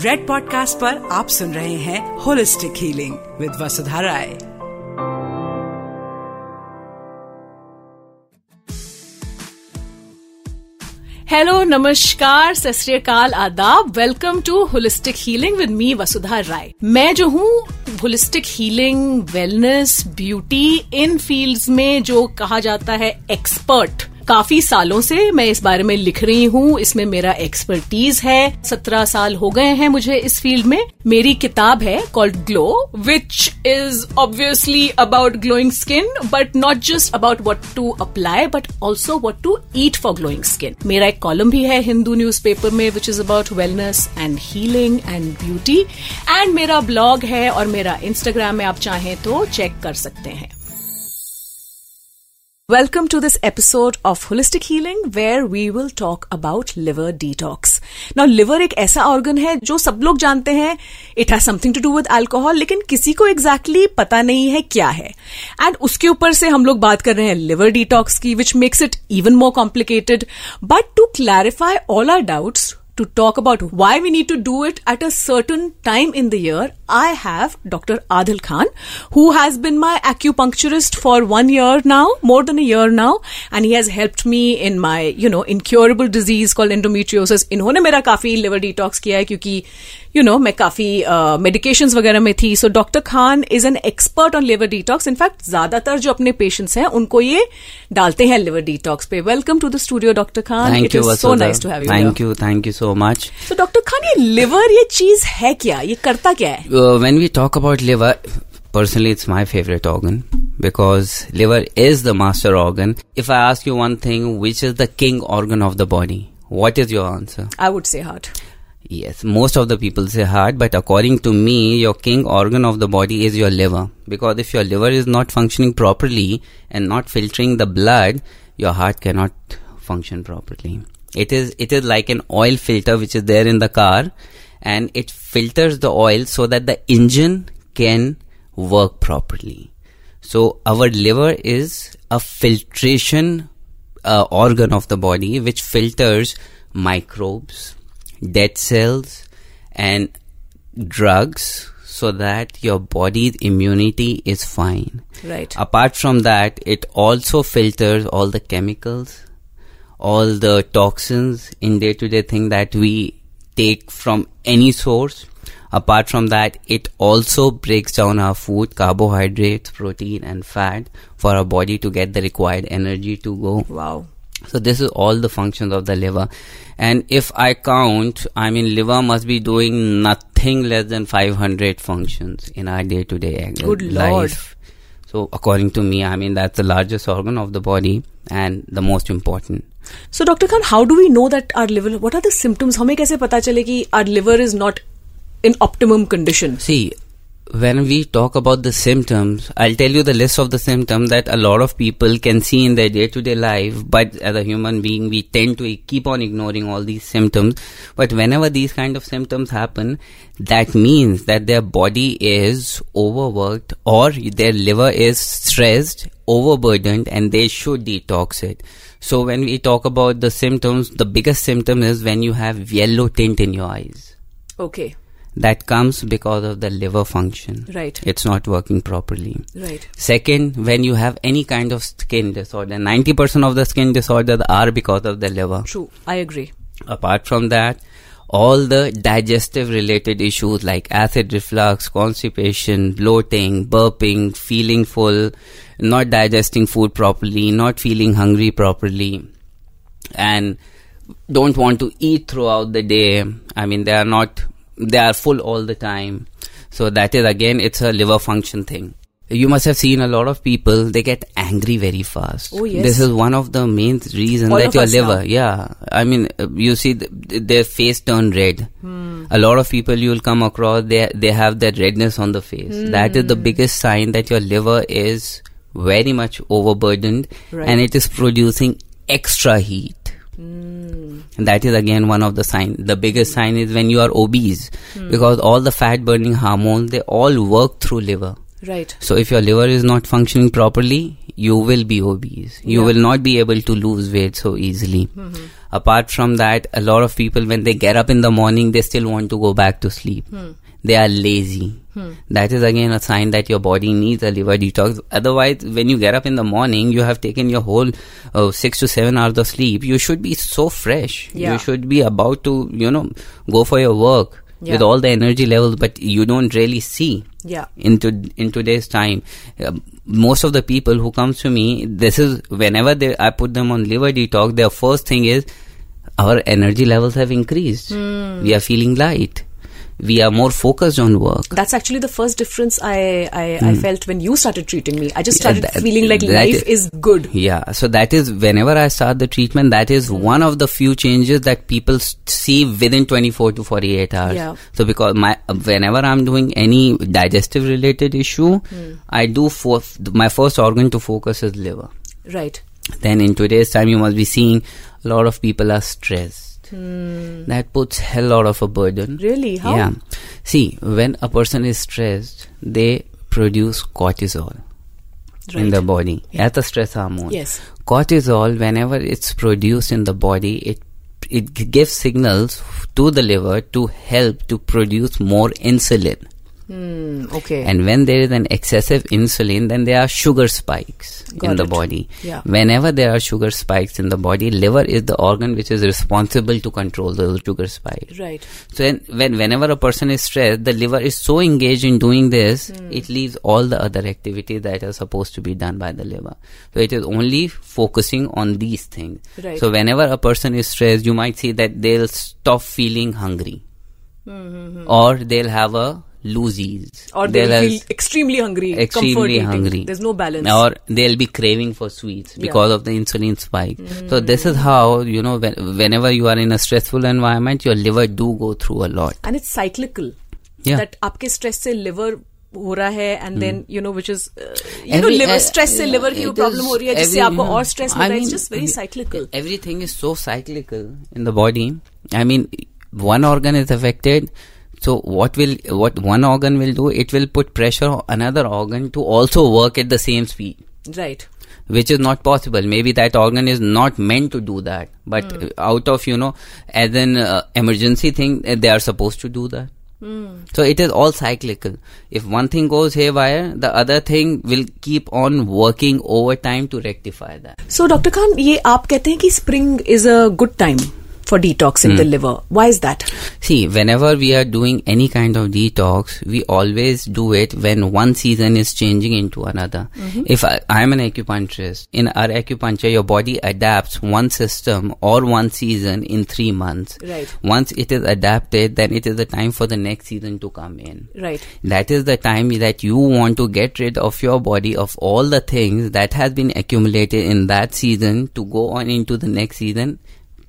Red podcast पर आप सुन रहे हैं holistic healing with Vasudha Rai hello नमस्कार सत आदाब welcome to holistic healing with me Vasudha Rai मैं जो हूँ होलिस्टिक हीलिंग वेलनेस ब्यूटी इन फील्ड्स में जो कहा जाता है एक्सपर्ट काफ़ी सालों से मैं इस बारे में लिख रही हूँ। इसमें मेरा एक्सपर्टीज है। सत्रह साल हो गए हैं मुझे इस फ़ील्ड में। मेरी किताब है called Glow which is obviously about glowing skin but not just about what to apply but also what to eat for glowing skin मेरा एक कॉलम भी है हिंदू न्यूज़ में which is about wellness and healing and beauty and मेरा blog है और मेरा Instagram में आप चाहें तो चेक कर सकते हैं। Welcome to this episode of Holistic Healing where we will talk about liver detox. Now liver एक ऐसा organ है जो सब लोग जानते हैं it has something to do with alcohol लेकिन किसी को exactly पता नहीं है क्या है and उसके ऊपर से हम लोग बात कर रहे हैं liver detox की which makes it even more complicated but to clarify all our doubts to talk about why we need to do it at a certain time in the year, I have Dr. Adil Khan, who has been my acupuncturist for one year now, more than a year now, and he has helped me in my, you know, incurable disease called endometriosis. इन्होंने मेरा काफ़ी liver detox किया है क्योंकि you know मैं काफ़ी medication uh, वगैरह में थी. So doctor Khan is an expert on liver detox in fact ज़्यादातर जो अपने पेशेंट्स हैं उनको ये डालते हैं लिवर डिटॉक्स पे. Welcome to the studio doctor Khan thank you so nice to have you thank you thank you so much तो डॉक्टर खान ये लिवर ये चीज़ है क्या? ये करता क्या है? uh, when we talk about liver, personally, it's my favorite organ because liver is the master organ. If I ask you one thing, which is the king organ of the body? What is your answer? I would say heart. Yes, most of the people say heart, but according to me, your king organ of the body is your liver. Because if your liver is not functioning properly and not filtering the blood, your heart cannot function properly. It is it is like an oil filter which is there in the car and it filters the oil so that the engine can work properly. So our liver is a filtration uh, organ of the body which filters microbes, dead cells and drugs so that your body's immunity is fine. Right. Apart from that, it also filters all the chemicals, all the toxins in day to day thing that we take from any source. Apart from that, it also breaks down our food, carbohydrates, protein and fat for our body to get the required energy to go. Wow. So this is all the functions of the liver. And if I count, I mean liver must be doing nothing less than 500 functions in our day to day life. Good. Lord. So according to me, I mean that's the largest organ of the body and the most important. So Dr. Khan, how do we know that our liver, what are the symptoms? हमें कैसे पता चले कि our liver is not in optimum condition? See, when we talk about the symptoms, I'll tell you the list of the symptoms that a lot of people can see in their day to day life, but as a human being, we tend to keep on ignoring all these symptoms. But whenever these kind of symptoms happen, that means that their body is overworked or their liver is stressed, overburdened, and they should detox it. So when we talk about the symptoms, the biggest symptom is when you have yellow tint in your eyes. Okay that comes because of the liver function. Right. It's not working properly. Right. Second, when you have any kind of skin disorder, 90% of the skin disorders are because of the liver. True. I agree. Apart from that, all the digestive related issues like acid reflux, constipation, bloating, burping, feeling full, not digesting food properly, not feeling hungry properly, and don't want to eat throughout the day. I mean, they are not they are full all the time. So that is again, it's a liver function thing. You must have seen a lot of people, they get angry very fast. Oh, yes. This is one of the main reasons All that your liver, now. yeah. I mean, uh, you see th- their face turn red. Hmm. A lot of people you will come across, they, they have that redness on the face. That is the Hmm. biggest sign that your liver is very much overburdened Right. and it is producing extra heat. Hmm. And that is again one of the sign. The biggest sign is when you are obese, because all the fat burning hormones they all work through liver. Right. So if your liver is not functioning properly, you will be obese. You Yeah. will not be able to lose weight so easily. Mm-hmm. Apart from that, a lot of people when they get up in the morning, they still want to go back to sleep. Hmm. They are lazy. That is again a sign that your body needs a liver detox. Otherwise, when you get up in the morning, you have taken your whole uh, six to seven hours of sleep. You should be so fresh. Yeah. You should be about to, you know, go for your work Yeah. with all the energy levels, but you don't really see Yeah. into in today's time uh, most of the people who comes to me this is whenever they i put them on liver detox their first thing is our energy levels have increased Hmm. we are feeling light we are more focused on work That's actually the first difference I, I, I felt when you started treating me. I just Hmm. Yeah, started that- feeling like life is good. yeah so that is whenever i start the treatment that is one of the few changes that people see within 24 to 48 hours Yeah. so because my whenever i'm doing any digestive related issue Hmm. i do for my first organ to focus is liver Right. then in today's time you must be seeing a lot of people are stressed that puts hell lot of a burden Hmm. Really? How? yeah see when a person is stressed they produce cortisol in the body that's a stress hormone Yes. cortisol whenever it's produced in the body it it gives signals to the liver to help to produce more insulin Hmm. Okay. and when there is an excessive insulin, then there are sugar spikes Got in the it. body. Yeah. Whenever there are sugar spikes in the body, liver is the organ which is responsible to control those sugar spikes. right. So then, when whenever a person is stressed, the liver is so engaged in doing this, Hmm. it leaves all the other activities that are supposed to be done by the liver. So it is only focusing on these things. Right. So whenever a person is stressed, you might see that they'll stop feeling hungry, or they'll have a loosies, Or they'll They'll feel have extremely hungry. comfort extremely eating. hungry. There's no balance. Or they'll be craving for sweets Yeah. because of the insulin spike. So this is how you know when, whenever you are in a stressful environment, your liver do go through a lot. and it's cyclical. Yeah. That आपके stress से liver हो रहा है and then you know which is uh, you know Every- liver uh, stress से yeah, liver की it problem is हो रही है जिससे every- आपको और stress I मिलता है it's mean, just very cyclical Everything is so cyclical in the body. I mean, one organ is affected. so what will what one organ will do it will put pressure on another organ to also work at the same speed. Right. Which is not possible. Maybe that organ is not meant to do that. But mm. out of you know as an uh, emergency thing eh, they are supposed to do that. Mm. so it is all cyclical. If one thing goes haywire the other thing will keep on working over time to rectify that. So dr khan ye aap kehte hain ki spring is a good time for detoxing Hmm. the liver why is that See, whenever we are doing any kind of detox, we always do it when one season is changing into another. Mm-hmm. If I, I am an acupuncturist, in our acupuncture, your body adapts one system or one season in three months. Right. Once it is adapted, then it is the time for the next season to come in. right That is the time that you want to get rid of your body of all the things that has been accumulated in that season to go on into the next season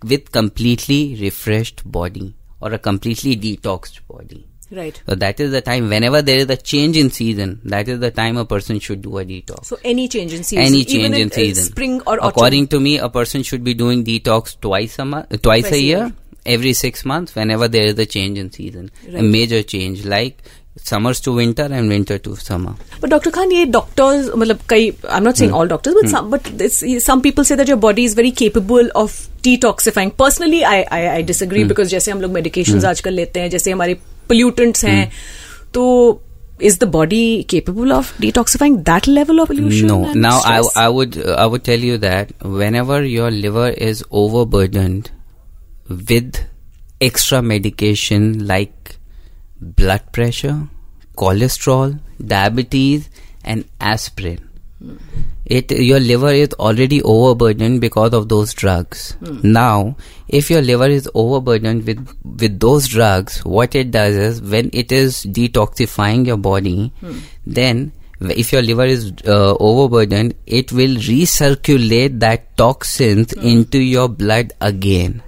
with completely refreshed body or a completely detoxed body. right So that is the time whenever there is a change in season, that is the time a person should do a detox. so any change in season Any even change in uh, season. spring or autumn According to me, a person should be doing detox twice a month, twice, Twice a year, year. every six months, whenever there is a change in season, a major change like summers to winter and winter to summer but doctor Khan ये doctors मतलब कई I am not saying all doctors but but some people say that your body is very capable of detoxifying personally I I I disagree because जैसे हम लोग medication hmm. आजकल लेते हैं जैसे हमारे पोल्यूटेंट्स हैं hmm. तो is the body capable of detoxifying that level of pollution? No. Now, I, I would I would tell you that whenever your liver is overburdened with extra medication like blood pressure, cholesterol, diabetes, and aspirin, hmm. it your liver is already overburdened because of those drugs. Hmm. Now, if your liver is overburdened with with those drugs, what it does is when it is detoxifying your body, hmm. then if your liver is uh, overburdened, it will recirculate that toxins into your blood again.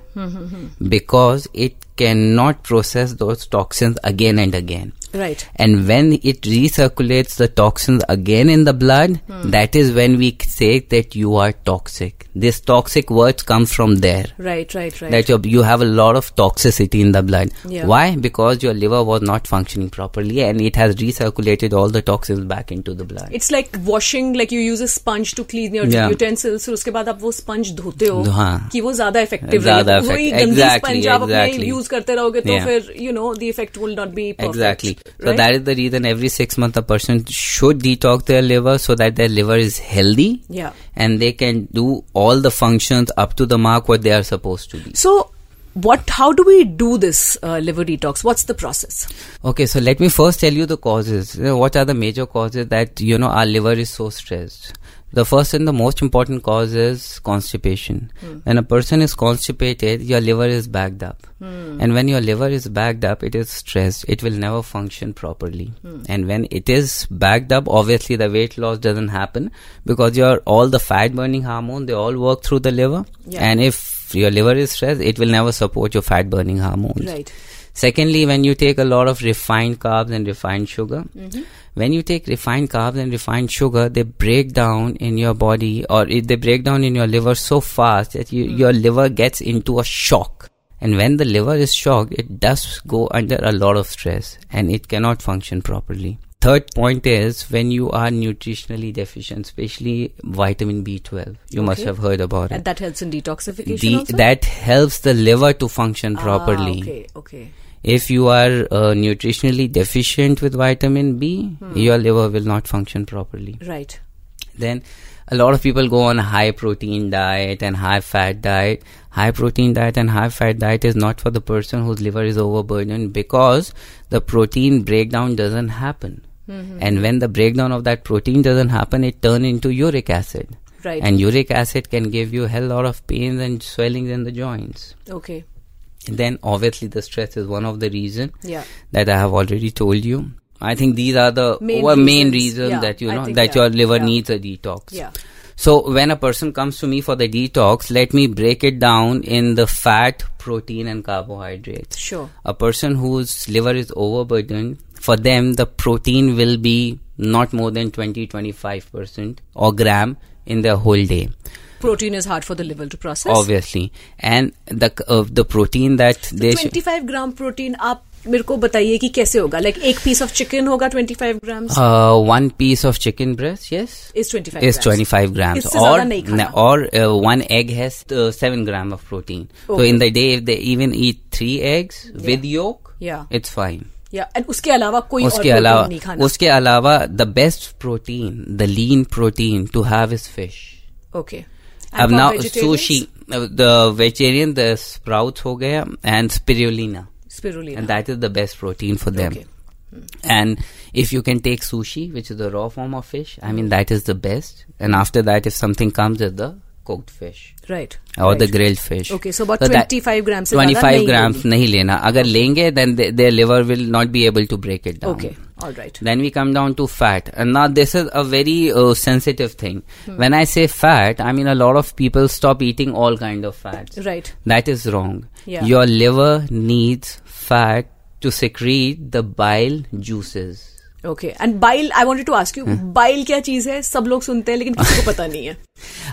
Because it cannot process those toxins again and again. Right. And when it recirculates the toxins again in the blood, Hmm. that is when we say that you are toxic. This toxic word comes from there. Right, right, right. That you you have a lot of toxicity in the blood. Yeah. Why? Because your liver was not functioning properly and it has recirculated all the toxins back into the blood. It's like washing, like you use a sponge to clean your Yeah. utensils, फिर उसके बाद आप वो sponge धोते हो हाँ. कि वो ज्यादा इफेक्टिव ज्यादा रहे वही effect- गंदी exactly, स्पंज आप अपने exactly. यूज करते रहोगे तो Yeah. फिर you know the effect will not B Exactly. So that is the reason every six months a person should detox their liver so that their liver is healthy Yeah. and they can do all the functions up to the mark what they are supposed to be. So, what? How do we do this uh, liver detox? What's the process? Okay, so let me first tell you the causes. You know, What are the major causes that you know our liver is so stressed? The first and the most important cause is constipation. Hmm. When a person is constipated, your liver is backed up. Hmm. And when your liver is backed up, it is stressed. It will never function properly. Hmm. And when it is backed up, obviously the weight loss doesn't happen because your all the fat burning hormone they all work through the liver. Yeah. And if your liver is stressed, it will never support your fat burning hormones. Right. Secondly, when you take a lot of refined carbs and refined sugar, mm-hmm. When you take refined carbs and refined sugar, they break down in your body or it, they break down in your liver so fast that you, your liver gets into a shock. And when the liver is shocked, it does go under a lot of stress and it cannot function properly. Third point is when you are nutritionally deficient, especially vitamin B12. You must have heard about it. And that helps in detoxification also? that helps the liver to function Ah, properly. okay, okay. If you are uh, nutritionally deficient with vitamin B, Hmm. your liver will not function properly. Right. Then a lot of people go on a high protein diet and high fat diet. High protein diet and high fat diet is not for the person whose liver is overburdened because the protein breakdown doesn't happen. Mm-hmm. And when the breakdown of that protein doesn't happen, it turns into uric acid. Right. And uric acid can give you a hell lot of pains and swellings in the joints. okay. Then obviously the stress is one of the reason Yeah. that I have already told you. I think these are the Main wa- main reasons. reasons Yeah, that you know think, that yeah, your liver needs a detox. Yeah. So when a person comes to me for the detox, let me break it down in the fat, protein, and carbohydrates. Sure. A person whose liver is overburdened, for them the protein will be not more than 20 25% or gram in their whole day Protein is hard for the liver to process. obviously and the uh, the protein that they should 25 gram protein आप मेरे को बताइए कि कैसे होगा like एक piece of chicken होगा 25 ग्राम uh, one piece of chicken breast yes is 25 is 25 grams इससे or ज्यादा नहीं खाना। or uh, one egg has uh, 7 gram of protein so Okay. in the day if they even eat 3 eggs with yolk Yeah. it's fine या and उसके अलावा कोई और उसके protein अलावा नहीं खाना उसके अलावा the best protein the lean protein to have is fish okay अब now sushi uh, the vegetarian the हो गया and spirulina spirulina and that is the best protein for them Okay. and if you can take sushi which is the raw form of fish i mean that is the best and after that if something comes as the cooked fish right or right. the grilled fish Okay, so about that- 25 grams से ज़्यादा 25 नहीं grams लेनी। नहीं लेना अगर लेंगे then they, their liver will not be able to break it down All right. Then we come down to fat. And now this is a very uh, sensitive thing. Hmm. When I say fat, I mean a lot of people stop eating all kind of fats. Right. That is wrong. Yeah. Your liver needs fat to secrete the bile juices. Okay and bile I wanted to ask you bile क्या चीज़ है? सब लोग सुनते हैं लेकिन किसी को पता नहीं है।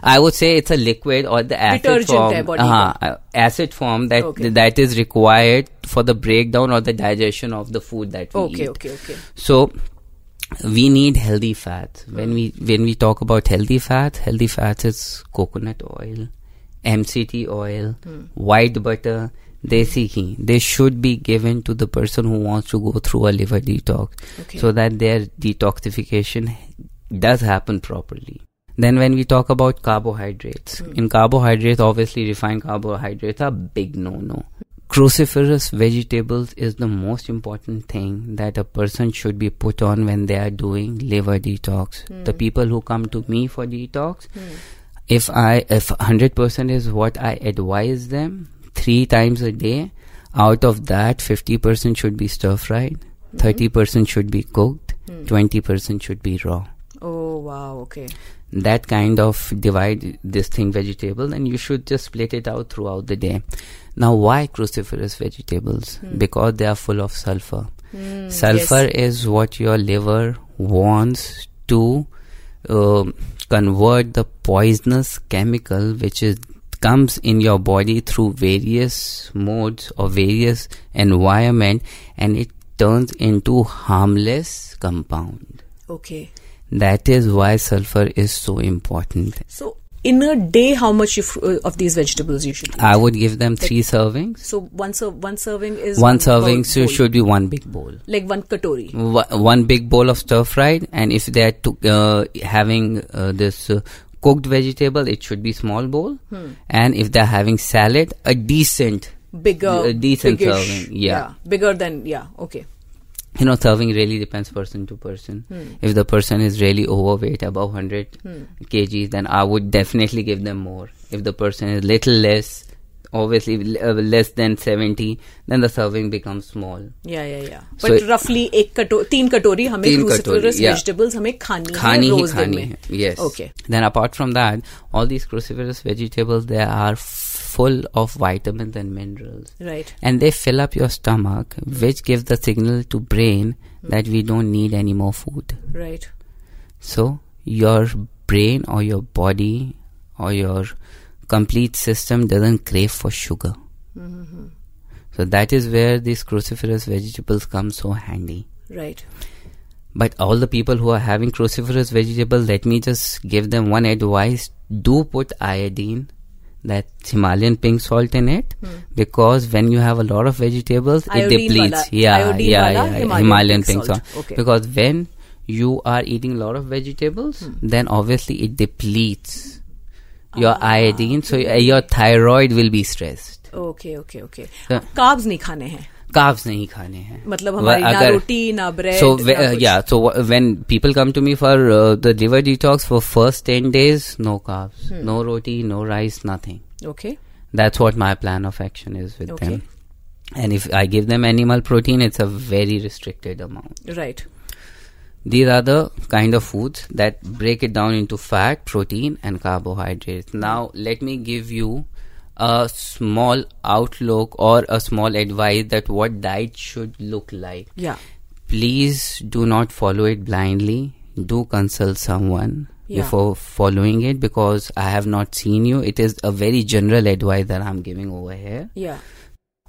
I would say it's a liquid और द एसिड फॉर्म हाँ acid form that that is required for the breakdown और the digestion of the food that we okay okay okay so we need healthy fat when we when we talk about healthy fat healthy fat is coconut oil mct oil hmm. white butter desi ghee. They should be given to the person who wants to go through a liver detox, Okay. so that their detoxification does happen properly. Then when we talk about carbohydrates, hmm. in carbohydrates, obviously refined carbohydrates are big no-no. Cruciferous vegetables is the most important thing that a person should be put on when they are doing liver detox. Hmm. The people who come to me for detox, hmm. if I if 100% is what I advise them, three times a day. Out of that, 50% should be stir fried, mm-hmm. 30% should be cooked, mm. 20% should be raw. Oh, wow, okay. That kind of divide this thing vegetable, and you should just split it out throughout the day. Now, why cruciferous vegetables? Mm. Because they are full of sulfur. Mm, sulfur yes. is what your liver wants to uh, convert the poisonous chemical which is comes in your body through various modes or various environment and it turns into harmless compound Okay. that is why sulfur is so important. So in a day, how much uh, of these vegetables you should eat? I would give them three servings. so one ser- one serving is One serving bowl- bowl. should be one big bowl. like one katori. Wha- One big bowl of stir fried, and if they are to, uh, having uh, this uh, cooked vegetable, it should be small bowl. Hmm. And if they're having salad, a decent, Bigger, a decent biggish, serving. Yeah. bigger than yeah. Okay. you know, serving really depends person to person. Hmm. If the person is really overweight, above 100 kgs, then I would definitely give them more. If the person is little less, obviously uh, less than 70 then the serving becomes small. Yeah yeah yeah. So but it, roughly ek kato, teen katori hame teen cruciferous katori, yeah. vegetables hame khani khani hai, hi khani hai. yes. Okay. Then apart from that all these cruciferous vegetables they are full of vitamins and minerals. Right. And they fill up your stomach which gives the signal to brain that we don't need any more food. Right. So your brain or your body or your complete system doesn't crave for sugar. So that is where these cruciferous vegetables come so handy. Right. But all the people who are having cruciferous vegetables, let me just give them one advice. Do put iodine, that Himalayan pink salt in it, because when you have a lot of vegetables, Hmm. Iodine it depletes. wala- yeah, yeah, yeah, Himalayan Himalayan, pink pink, salt. salt. Okay. Because when you are eating a lot of vegetables, Hmm. then obviously it depletes your ah, iodine okay. your thyroid will be stressed. Okay okay okay carbs नहीं खाने हैं? Calves नहीं खाने हैं। मतलब हमारी ना रोटी ना ब्रेड सो या so when people come to me for the liver detox for first ten days no carbs no roti no rice nothing okay that's what my plan of action is with them and if i give them animal protein it's a very restricted amount. Right. These are the kind of foods that break it down into fat, protein, and carbohydrates. Now, let me give you a small outlook or a small advice that what diet should look like Yeah. please do not follow it blindly do consult someone Yeah. before following it because i have not seen you it is a very general advice that i'm giving over here Yeah.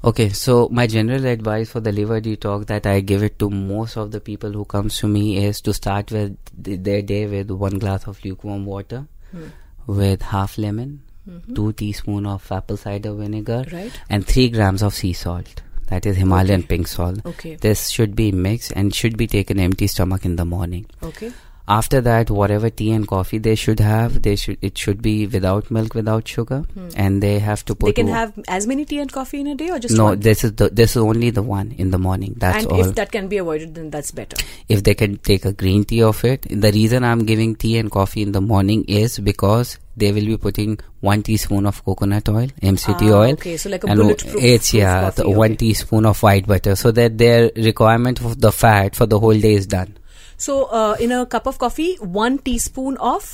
Okay so my general advice for the liver detox that i give it to most of the people who comes to me is to start with th- their day with one glass of lukewarm water hmm. with half lemon mm-hmm. two teaspoon of apple cider vinegar Right. and 3 grams of sea salt that is himalayan pink salt Okay. this should be mixed and should be taken empty stomach in the morning. Okay. After that, whatever tea and coffee they should have, they should it should be without milk, without sugar, and they have to put. Hmm. They can have as many tea and coffee in a day or just no. one? This is the this is only the one in the morning. That's and all. if that can be avoided, then that's better. if they can take a green tea of it, the reason I'm giving tea and coffee in the morning is because they will be putting one teaspoon of coconut oil, MCT Ah, oil, okay, so like a and bulletproof- it's yeah, coffee, the one okay. teaspoon of white butter, so that their requirement of the fat for the whole day is done. So, uh, in a cup of coffee, one teaspoon of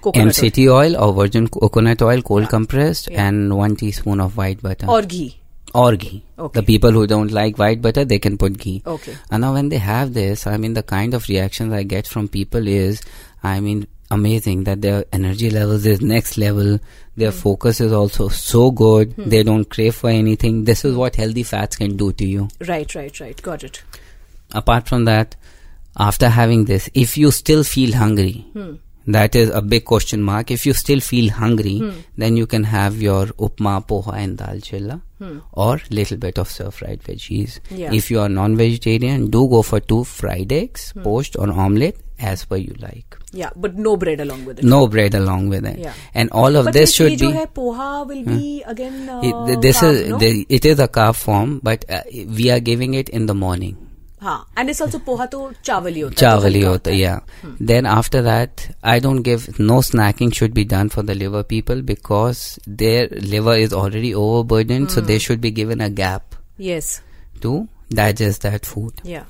coconut MCT oil or virgin coconut oil, cold compressed, Yeah. and one teaspoon of white butter or ghee. or ghee. Okay. The people who don't like white butter, they can put ghee. Okay. And now when they have this, I mean, the kind of reactions I get from people is, I mean, amazing that their energy levels is next level. Their Hmm. focus is also so good. They don't crave for anything. This is what healthy fats can do to you. Right, right, right. Got it. apart from that, after having this, if you still feel hungry, hmm. that is a big question mark. If you still feel hungry, hmm. then you can have your upma, poha, and dal chilla, hmm. or little bit of stir-fried veggies. Yeah. If you are non-vegetarian, do go for two fried eggs, hmm. poached or omelette, as per you like. Yeah, but no bread along with it. No bread along with it. Yeah. And all of but this should be. Hai, poha will hmm? be again. Uh, it, this is no? the, it is a carb form, but uh, we are giving it in the morning. हाँ, and it's also poha to chawal hi hota chawal hi hota yeah. then after that i don't give no snacking should be done for the liver people because their liver is already overburdened so they should be given a gap yes. to digest that food. Yeah.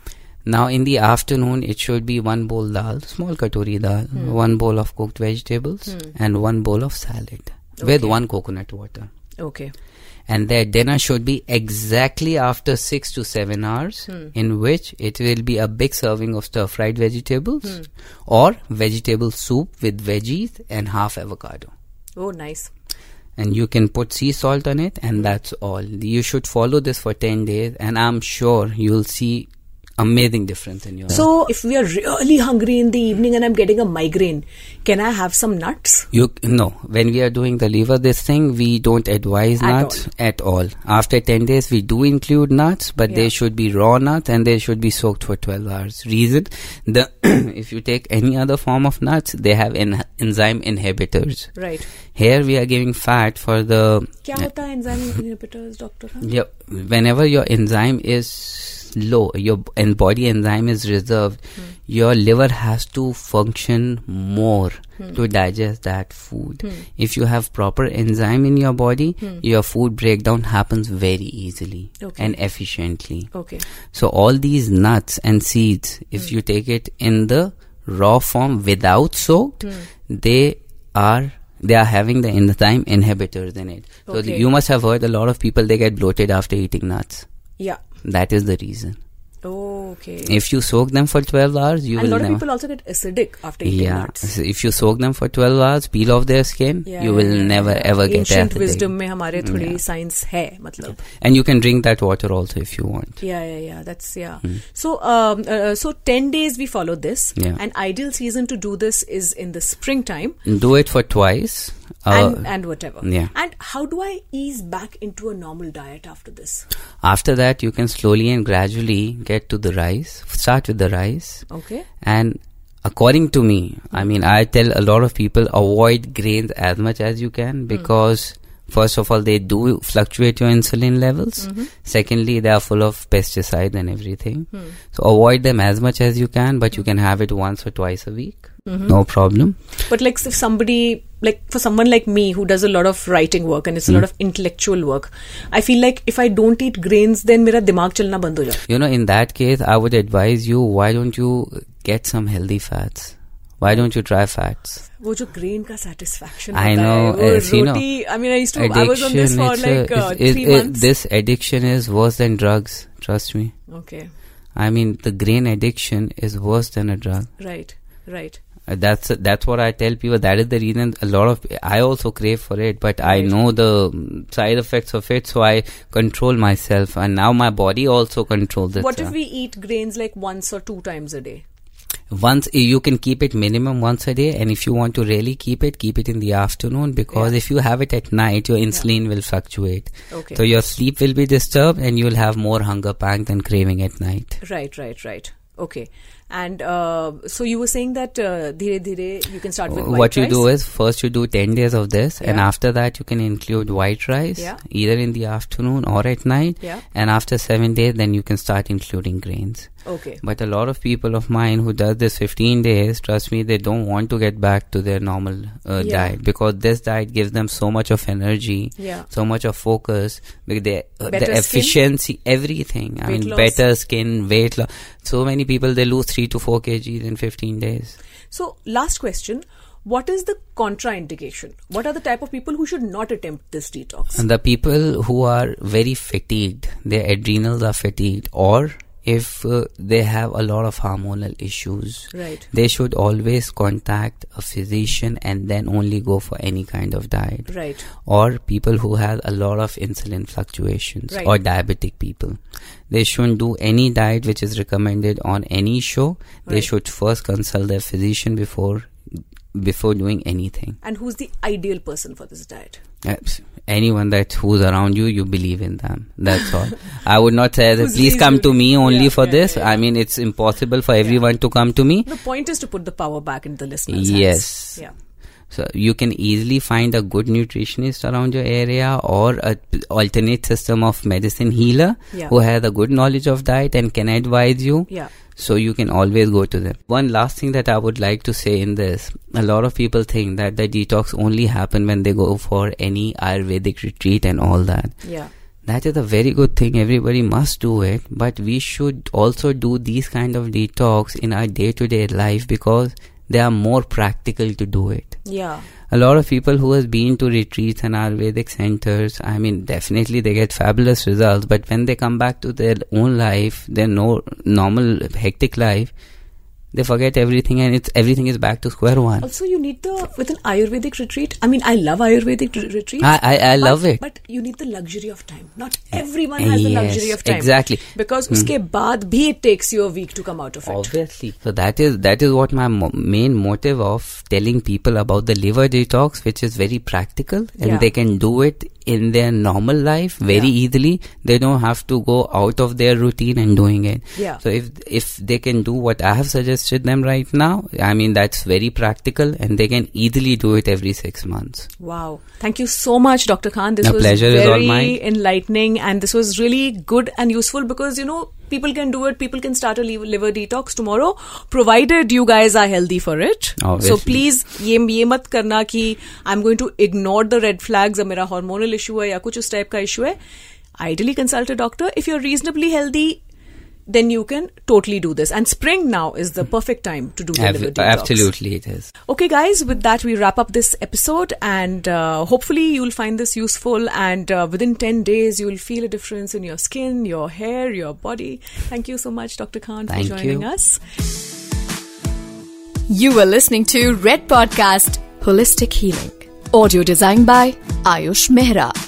Now in the afternoon it should be one bowl dal small katori dal one bowl of cooked vegetables and one bowl of salad with one coconut water. Okay. And their dinner should be exactly after six to seven hours, hmm. in which it will be a big serving of stir fried vegetables hmm. or vegetable soup with veggies and half avocado. Oh, nice. And you can put sea salt on it, and hmm. that's all. You should follow this for 10 days, and I'm sure you'll see amazing difference in your so life. if we are really hungry in the evening and i'm getting a migraine can i have some nuts? You no. When we are doing the liver this thing we don't advise at nuts all. at all. After 10 days we do include nuts but yeah. they should be raw nuts and they should be soaked for 12 hours. Reason the if you take any other form of nuts they have en- enzyme inhibitors. Right. Here we are giving fat for the kya hota enzyme inhibitors doctor? Yeah whenever your enzyme is low, your and body enzyme is reserved, hmm. your liver has to function more hmm. to digest that food. Hmm. If you have proper enzyme in your body, your food breakdown happens very easily Okay. and efficiently. Okay. So all these nuts and seeds, if you take it in the raw form without soaked, they are they are having the enzyme inhibitors in it. So Okay. you must have heard a lot of people they get bloated after eating nuts. Yeah. That is the reason. Oh, okay. If you soak them for 12 hours, you and will. A lot of people also get acidic after eating yeah. nuts. If you soak them for 12 hours, peel off their skin, yeah, you will yeah, never yeah. ever Ancient get acidic. wisdom mein hamare mm, thodi yeah. science hai, matlab. And you can drink that water also if you want. Yeah, yeah, yeah. That's, yeah. Hmm. So, um, uh, uh, so 10 days we follow this. Yeah. And ideal season to do this is in the springtime. Do it for twice. Uh, and and whatever. yeah. And how do I ease back into a normal diet after this? After that, you can slowly and gradually get to the rice. Start with the rice. Okay. And according to me, I mean, I tell a lot of people avoid grains as much as you can hmm. because. First of all, they do fluctuate your insulin levels. Mm-hmm. Secondly, they are full of pesticides and everything. Hmm. So avoid them as much as you can, but you can have it once or twice a week. No problem. But like if somebody like for someone like me who does a lot of writing work and it's a lot of intellectual work, I feel like if I don't eat grains, then मेरा दिमाग चलना बंद हो जाता You know, in that case, I would advise you, why don't you get some healthy fats? Why don't you try fats? है वो जो grain का satisfaction I होता know, है, वो if you know, roti I mean I used to I was on this for it's like a- uh, it's- three it- it- months. this addiction is worse than drugs. Trust me. okay, I mean, the grain addiction is worse than a drug. right, right. That's that's what I tell people. That is the reason a lot of I also crave for it, but I know the side effects of it, so I control myself, and now my body also controls it. What if we eat grains like once or two times a day? once you can keep it minimum once a day and if you want to really keep it keep it in the afternoon because Yeah. if you have it at night your insulin will fluctuate Okay. so your sleep will be disturbed and you will have more hunger pangs and craving at night Right, right, right. Okay. And uh, so you were saying that uh, dhire you can start with white what you rice? do is first you do 10 days of this and after that you can include white rice Yeah. either in the afternoon or at night Yeah. and after 7 days then you can start including grains Okay. But a lot of people of mine who does this 15 days, trust me, they don't want to get back to their normal uh, Yeah. diet because this diet gives them so much of energy, Yeah. so much of focus, because they, uh, the efficiency, everything. I mean, loss? better skin, weight loss. So many people they lose three to four kgs in 15 days. So last question. What is the contraindication? What are the type of people who should not attempt this detox? And the people who are very fatigued, their adrenals are fatigued, or if uh, they have a lot of hormonal issues, Right. they should always contact a physician and then only go for any kind of diet. Right. Or people who have a lot of insulin fluctuations, Right. or diabetic people. They shouldn't do any diet which is recommended on any show. right. They should first consult their physician before before doing anything. And who's the ideal person for this diet? Anyone that who's around you, you believe in them. That's all. I would not say that please come to me only Yeah, for yeah, this. yeah. I mean, it's impossible for everyone to come to me. The point is to put the power back into the listeners' Yes. hands. Yeah. So you can easily find a good nutritionist around your area or a p- alternate system of medicine healer who has a good knowledge of diet and can advise you. Yeah. So you can always go to them. One last thing that I would like to say in this, a lot of people think that the detox only happen when they go for any Ayurvedic retreat and all that. Yeah. that is a very good thing. Everybody must do it, but we should also do these kind of detox in our day to day life because they are more practical to do it. Yeah. A lot of people who has been to retreats and Ayurvedic centers, I mean, definitely they get fabulous results, but when they come back to their own life, their no normal hectic life, they forget everything and it's everything is back to square one. Also, you need the with an Ayurvedic retreat. I mean, I love Ayurvedic re- retreats. I I, I but- love it. But you need the luxury of time. Not everyone has the luxury of time. exactly. Hmm. Because uske baad bhi it takes you a week to come out of it. Obviously. So that is that is what my mo- main motive of telling people about the liver detox, which is very practical, and Yeah. they can do it in their normal life very Yeah. easily. They don't have to go out of their routine and doing it. Yeah. So if if they can do what I have suggested them right now, I mean that's very practical, and they can easily do it every six months. Wow. Thank you so much, Dr. Khan. This The was pleasure is all very mine. enlightening and this was really good and useful because, you know, people can do it. People can start a liver, liver detox tomorrow, provided you guys are healthy for it. Obviously. So please, ये ये मत करना कि I'm going to ignore the red flags. अब मेरा hormonal issue है या कुछ उस type का issue है. Ideally consult a doctor. If you're reasonably healthy, then you can totally do this. And spring now is the perfect time to do the Ab- absolutely, it is. Okay, guys, with that, we wrap up this episode, and uh, hopefully, you'll find this useful. And uh, within 10 days, you'll feel a difference in your skin, your hair, your body. Thank you so much, Dr. Khan, for Thank joining you. us. You were listening to Red Podcast Holistic Healing. Audio designed by Ayush Mehra.